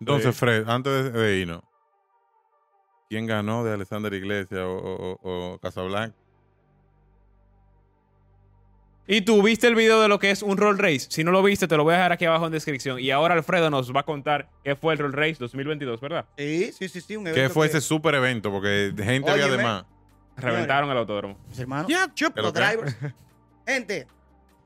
Entonces. Fred, antes de, de irnos, ¿quién ganó de Alexander Iglesias o, o- o- o Casablanca? Y tú viste el video de lo que es un roll race. Si no lo viste, te lo voy a dejar aquí abajo en descripción. Y ahora Alfredo nos va a contar qué fue el roll race 2022, ¿verdad? Sí, sí, sí, sí. Un ¿Qué fue que- ese super evento? Porque gente había de Óyeme. más. Reventaron el autódromo. Mis hermanos. Chup, ¿qué los drivers. Gente,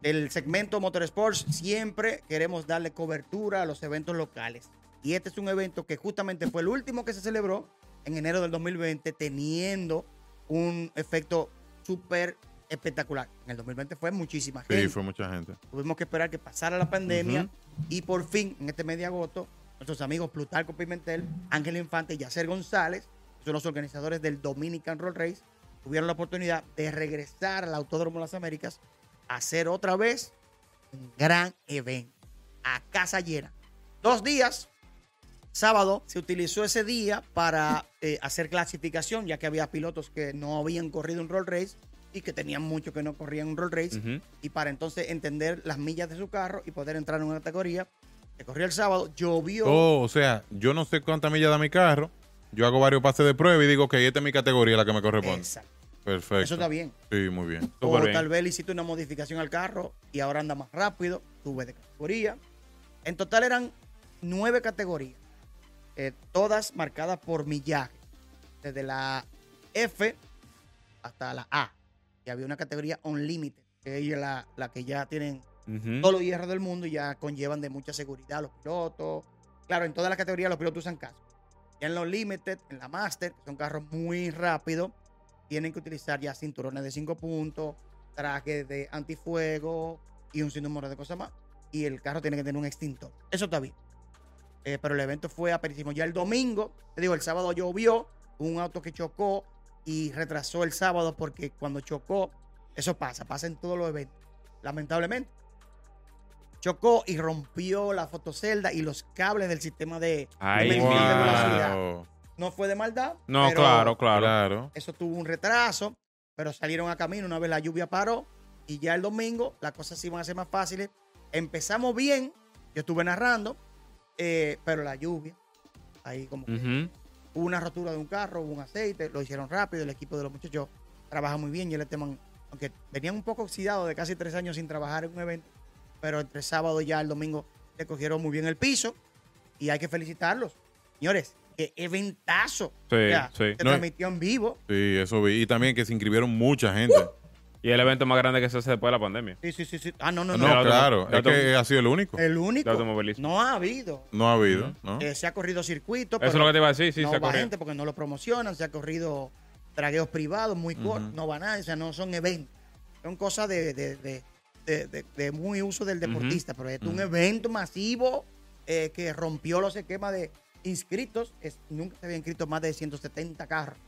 el segmento Motorsports siempre queremos darle cobertura a los eventos locales. Y este es un evento que justamente fue el último que se celebró en enero del 2020, teniendo un efecto súper espectacular. En el 2020 fue muchísima gente. Sí, fue mucha gente. Tuvimos que esperar que pasara la pandemia y por fin, en este mes de agosto, nuestros amigos Plutarco Pimentel, Ángel Infante y Yacer González, que son los organizadores del Dominican Roll Race, tuvieron la oportunidad de regresar al Autódromo de las Américas a hacer otra vez un gran evento a casa llena. Dos días. Sábado se utilizó ese día para eh, hacer clasificación, ya que había pilotos que no habían corrido un roll race y que tenían mucho que no corrían un roll race y para entonces entender las millas de su carro y poder entrar en una categoría. Se corrió el sábado, llovió. Oh, o sea, yo no sé cuántas millas da mi carro. Yo hago varios pases de prueba y digo que esta es mi categoría, la que me corresponde. Exacto. Perfecto. Eso está bien. Sí, muy bien. O Súper bien. tal vez le hiciste una modificación al carro y ahora anda más rápido, sube de categoría. En total eran nueve categorías, eh, todas marcadas por millaje, desde la F hasta la A. Y había una categoría Unlimited, que es la, la que ya tienen todos los hierros del mundo y ya conllevan de mucha seguridad a los pilotos. Claro, en todas las categorías los pilotos usan casco. Ya en los Limited, en la Master, que son carros muy rápidos, tienen que utilizar ya cinturones de 5 puntos, trajes de antifuego y un sinnúmero de cosas más. Y el carro tiene que tener un extintor. Eso está bien. Eh, pero el evento fue aperísimo. Ya el domingo, te digo, el sábado llovió, hubo un auto que chocó y retrasó el sábado porque cuando chocó, eso pasa, pasa en todos los eventos, lamentablemente. Chocó y rompió la fotocelda y los cables del sistema de, velocidad. No fue de maldad. No, pero claro, claro. Claro. Eso tuvo un retraso, pero salieron a camino una vez la lluvia paró y ya el domingo las cosas se iban a ser más fáciles. Empezamos bien, yo estuve narrando, eh, pero la lluvia, ahí como que hubo una rotura de un carro, hubo un aceite, lo hicieron rápido, el equipo de los muchachos trabaja muy bien y el tema, aunque venían un poco oxidados de casi tres años sin trabajar en un evento, pero entre sábado y ya el domingo le cogieron muy bien el piso y hay que felicitarlos. Señores, qué eventazo. Sí, O sea, sí. Se No, transmitió en vivo. Sí, eso vi. Y también que se inscribieron mucha gente. Y el evento más grande que se hace después de la pandemia. Sí, sí, sí, sí. Ah, no, no, no, no. claro. Es que ha sido el único. El único. De automovilismo. No ha habido. No ha habido. Eh, se ha corrido circuito. Eso es lo que te iba a decir, sí, no se va corrió. gente porque no lo promocionan. Se ha corrido tragueos privados muy cortos. Ujú. No va nada. O sea, no son eventos. Son cosas de, de, de, de- de- de muy uso del deportista. Pero es un evento masivo eh, que rompió los esquemas de inscritos. Es- nunca se había inscrito más de 170 carros.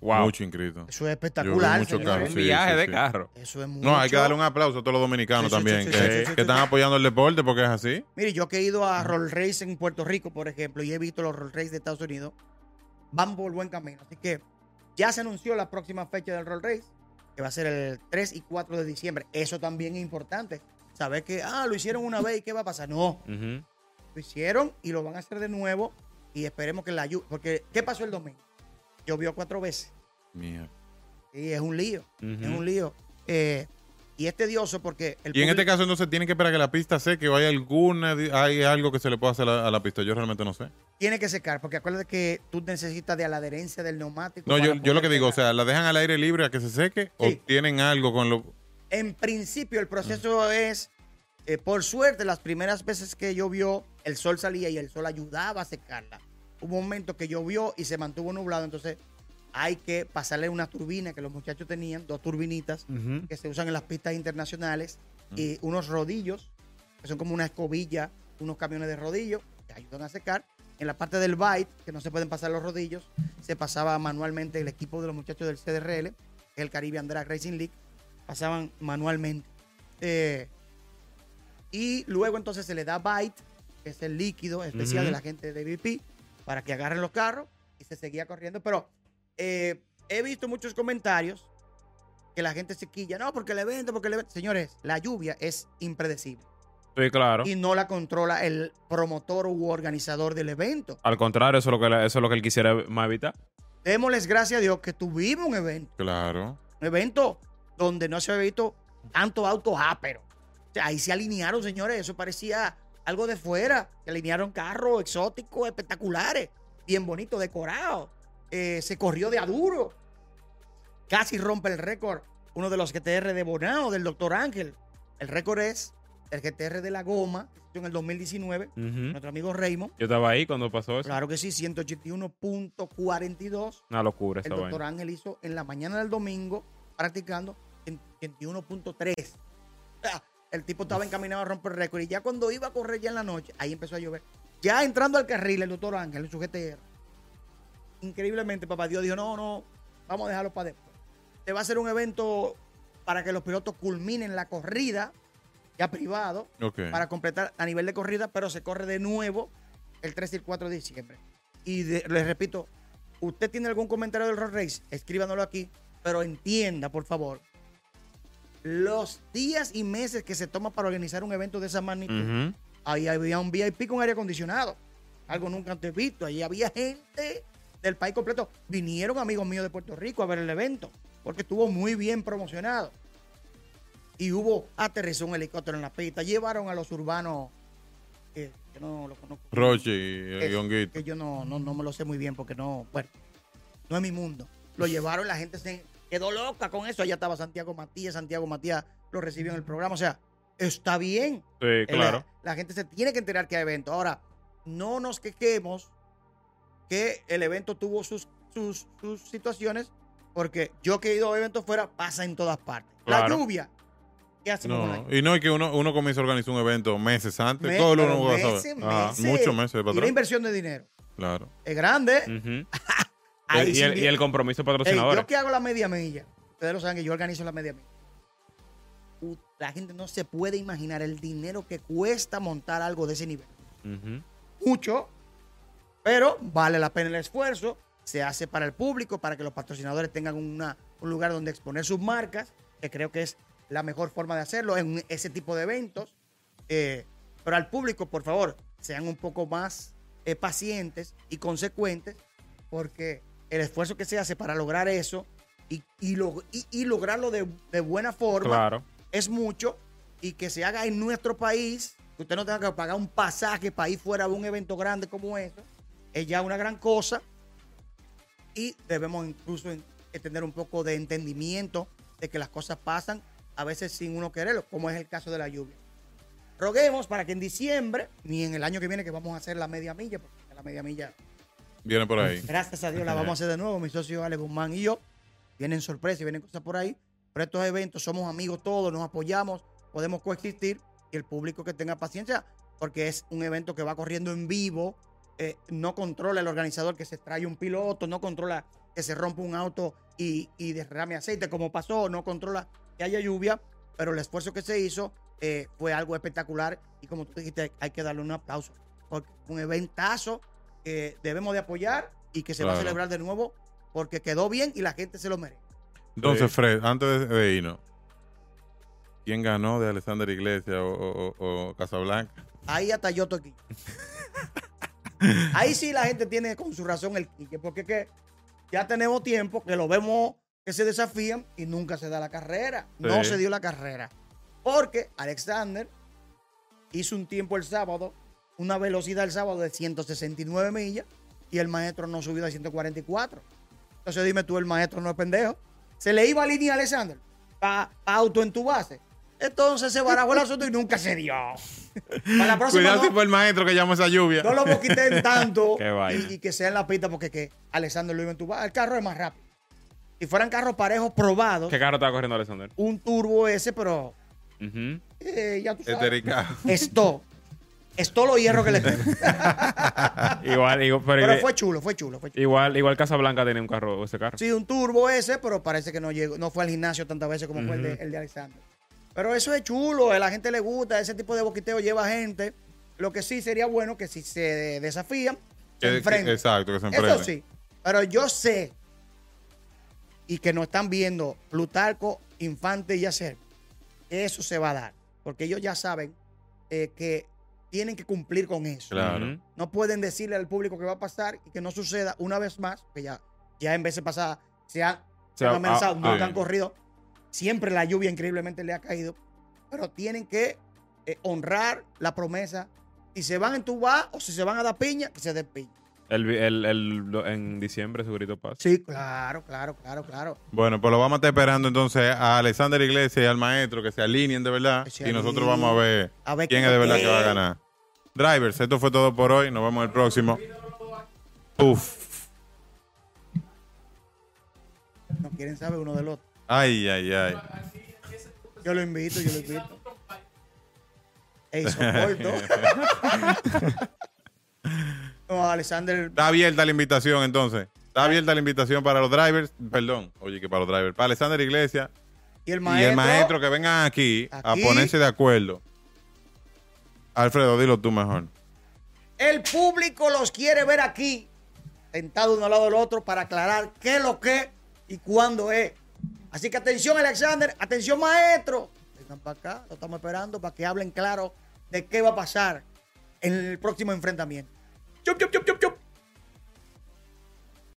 Wow. Mucho inscrito. Eso es espectacular. mucho carro, Un sí, viaje sí, de sí. carro. Eso es mucho. No, hay que darle un aplauso a todos los dominicanos Sí, sí, sí, también sí, que, sí, sí, sí, que están sí. apoyando el deporte porque es así. Mire, yo que he ido a Roll Race en Puerto Rico, por ejemplo, y he visto los Roll Race de Estados Unidos, van por buen camino. Así que ya se anunció la próxima fecha del Roll Race, que va a ser el 3 y 4 de diciembre. Eso también es importante. Saber que, ah, lo hicieron una vez y qué va a pasar. No, lo hicieron y lo van a hacer de nuevo y esperemos que la lluvia. Porque, ¿qué pasó el domingo? Llovió cuatro veces. Mierda. Y es un lío. Es un lío. Eh, y es tedioso porque el Y en este caso entonces tienen que esperar que la pista seque o hay alguna, hay algo que se le pueda hacer a, a la pista. Yo realmente no sé. tiene que secar, porque acuérdate que tú necesitas de la adherencia del neumático. No, yo, yo lo que digo, o sea, ¿la dejan al aire libre a que se seque o Sí. tienen algo con lo... En principio, el proceso es, eh, por suerte, las primeras veces que llovió, el sol salía y el sol ayudaba a secarla. Hubo un momento que llovió y se mantuvo nublado, entonces hay que pasarle una turbina que los muchachos tenían, dos turbinitas que se usan en las pistas internacionales y unos rodillos, que son como una escobilla, unos camiones de rodillos que ayudan a secar. En la parte del bite, que no se pueden pasar los rodillos, se pasaba manualmente el equipo de los muchachos del CDRL, que es el Caribbean Drag Racing League, pasaban manualmente. Eh, y luego entonces se le da bite, que es el líquido especial de la gente de BP, para que agarren los carros y se seguía corriendo. Pero eh, he visto muchos comentarios que la gente se quilla, no, porque el evento, porque el evento. Señores, la lluvia es impredecible. Sí, claro. y no la controla el promotor u organizador del evento. Al contrario, eso es lo que, eso es lo que él quisiera más evitar. Démosles gracias a Dios que tuvimos un evento, Claro. un evento donde no se había visto tanto auto ápero. O sea, ahí se alinearon, señores, eso parecía algo de fuera. Alinearon carros exóticos, espectaculares, bien bonitos, decorados. Eh, se corrió de a duro. Casi rompe el récord uno de los GTR de Bonao, del Dr. Ángel. El récord es el GTR de la Goma, en el 2019. Ujú. Nuestro amigo Raymond. Yo estaba ahí cuando pasó eso. Claro que sí, 181.42. Una locura El esa doctor vaina. Ángel hizo en la mañana del domingo practicando en 81.3. O sea, el tipo estaba encaminado a romper récord y ya cuando iba a correr ya en la noche, ahí empezó a llover. Ya entrando al carril, el doctor Ángel en su GTR, increíblemente, papá Dios dijo, no, no, vamos a dejarlo para después. Se va a hacer un evento para que los pilotos culminen la corrida, ya privado, para completar a nivel de corrida, pero se corre de nuevo el 3 y el 4 de diciembre. Y de- les repito, usted tiene algún comentario del Road Race, escríbanoslo aquí, pero entienda, por favor, los días y meses que se toma para organizar un evento de esa magnitud, ahí había un VIP con aire acondicionado, algo nunca antes visto, ahí había gente del país completo, vinieron amigos míos de Puerto Rico a ver el evento, porque estuvo muy bien promocionado. Y hubo, aterrizó un helicóptero en la pista, llevaron a los urbanos, que yo no lo conozco. Roche y, Honguito. que yo no, no, no me lo sé muy bien porque no, bueno, no es mi mundo. Lo llevaron, la gente se quedó loca con eso. Allá estaba Santiago Matías, Santiago Matías lo recibió en el programa. O sea, está bien. Sí, Eh, claro. La, la gente se tiene que enterar que hay evento. Ahora, no nos quejemos que el evento tuvo sus, sus, sus situaciones, porque yo que he ido a eventos fuera, pasa en todas partes. La lluvia. ¿Qué hacemos No, y no es que uno, uno comienza a organizar un evento meses antes. Todo lo uno va a meses, saber. Meses. muchos meses Y la inversión de dinero. Claro. Es grande. Ujú. Ahí y, sí el, vi- y el compromiso patrocinador. yo que hago la media milla, ustedes lo saben que yo organizo la media milla. La gente no se puede imaginar el dinero que cuesta montar algo de ese nivel. Mucho, pero vale la pena el esfuerzo. Se hace para el público, para que los patrocinadores tengan una- un lugar donde exponer sus marcas, que creo que es la mejor forma de hacerlo en ese tipo de eventos. Eh, pero al público, por favor, sean un poco más eh, pacientes y consecuentes, porque el esfuerzo que se hace para lograr eso y, y lo- y- y lograrlo de, de buena forma Claro. es mucho y que se haga en nuestro país, que usted no tenga que pagar un pasaje para ir fuera de un evento grande como eso, es ya una gran cosa y debemos incluso eh, tener un poco de entendimiento de que las cosas pasan a veces sin uno quererlo, como es el caso de la lluvia. Roguemos para que en diciembre, ni en el año que viene que vamos a hacer la media milla, porque la media milla Viene por ahí. Gracias a Dios la vamos a hacer de nuevo. Mi socio Ale Guzmán y yo. Vienen sorpresas y vienen cosas por ahí. Pero estos eventos somos amigos todos, nos apoyamos, podemos coexistir y el público que tenga paciencia, porque es un evento que va corriendo en vivo. eh, no controla el organizador que se trae un piloto, no controla que se rompa un auto y, y derrame aceite como pasó, no controla que haya lluvia, pero el esfuerzo que se hizo eh, fue algo espectacular y como tú dijiste, hay que darle un aplauso, porque un eventazo que debemos de apoyar y que se va a celebrar de nuevo porque quedó bien y la gente se lo merece. Entonces. Fred, antes de, de irnos, ¿quién ganó de Alexander Iglesias o, o- o- o Casablanca? Ahí hasta yo estoy aquí. Ahí sí la gente tiene con su razón el quique, porque que ya tenemos tiempo que lo vemos que se desafían y nunca se da la carrera. No se dio la carrera. Porque Alexander hizo un tiempo el sábado, una velocidad el sábado de 169 millas y el maestro no subió a 144. Entonces dime tú, el maestro no es pendejo. Se le iba a línea a Alexander para auto en tu base. Entonces se barajó el asunto y nunca se dio. Para la próxima Cuidado no- si fue el maestro que llama esa lluvia. no lo moquiten tanto y, y que sea en la pista porque que Alexander lo iba en tu El carro es más rápido. Si fueran carros parejos probados, ¿Qué carro estaba corriendo Alexander? un turbo ese, pero eh, ya tú Este sabes. Ricardo. Esto. Esto lo hierro que le tengo. Igual, igual, pero, Pero fue chulo, fue chulo, fue chulo. igual, igual Casablanca tenía un carro, ese carro. Sí, un turbo ese, pero parece que no llegó, no fue al gimnasio tantas veces como fue el de, el de Alexander. Pero eso es chulo, a la gente le gusta, ese tipo de boquiteo lleva gente. Lo que sí sería bueno que si se desafían, se Que- enfrenten. exacto, que se enfrenten. Eso sí. Pero yo sé y que nos están viendo Plutarco, Infante y Yacer, que eso se va a dar. Porque ellos ya saben eh, que tienen que cumplir con eso. Claro. No pueden decirle al público que va a pasar y que no suceda una vez más, que ya, ya en veces pasadas se han, se han amenazado, ah, nunca han corrido. Siempre la lluvia increíblemente le ha caído, pero tienen que eh, honrar la promesa. Si se van a entubar o si se van a dar piña, que se den piña. El, el- el- en diciembre segurito pasa. Sí, claro, claro, claro, claro. Bueno, pues lo vamos a estar esperando entonces a Alexander Iglesias y al maestro que se alineen de verdad. Se Y nosotros vamos a ver A ver quién es de verdad que va a ganar. Drivers, esto fue todo por hoy. Nos vemos el próximo. Uf. No quieren saber uno del otro. Ay, ay, ay. Yo lo invito, yo lo invito. Ey, soporto. no, Alexander, Está abierta la invitación entonces. Está abierta la invitación para los drivers. Perdón, oye, que para los drivers. Para Alexander Iglesias y el y maestro. el maestro que vengan aquí, Aquí. a ponerse de acuerdo. Alfredo, dilo tú mejor. El público los quiere ver aquí, sentados uno al lado del otro, para aclarar qué es lo que y cuándo es. Así que atención, Alexander, atención, maestro. Vengan para acá, lo estamos esperando para que hablen claro de qué va a pasar en el próximo enfrentamiento. Chup, chup, chup.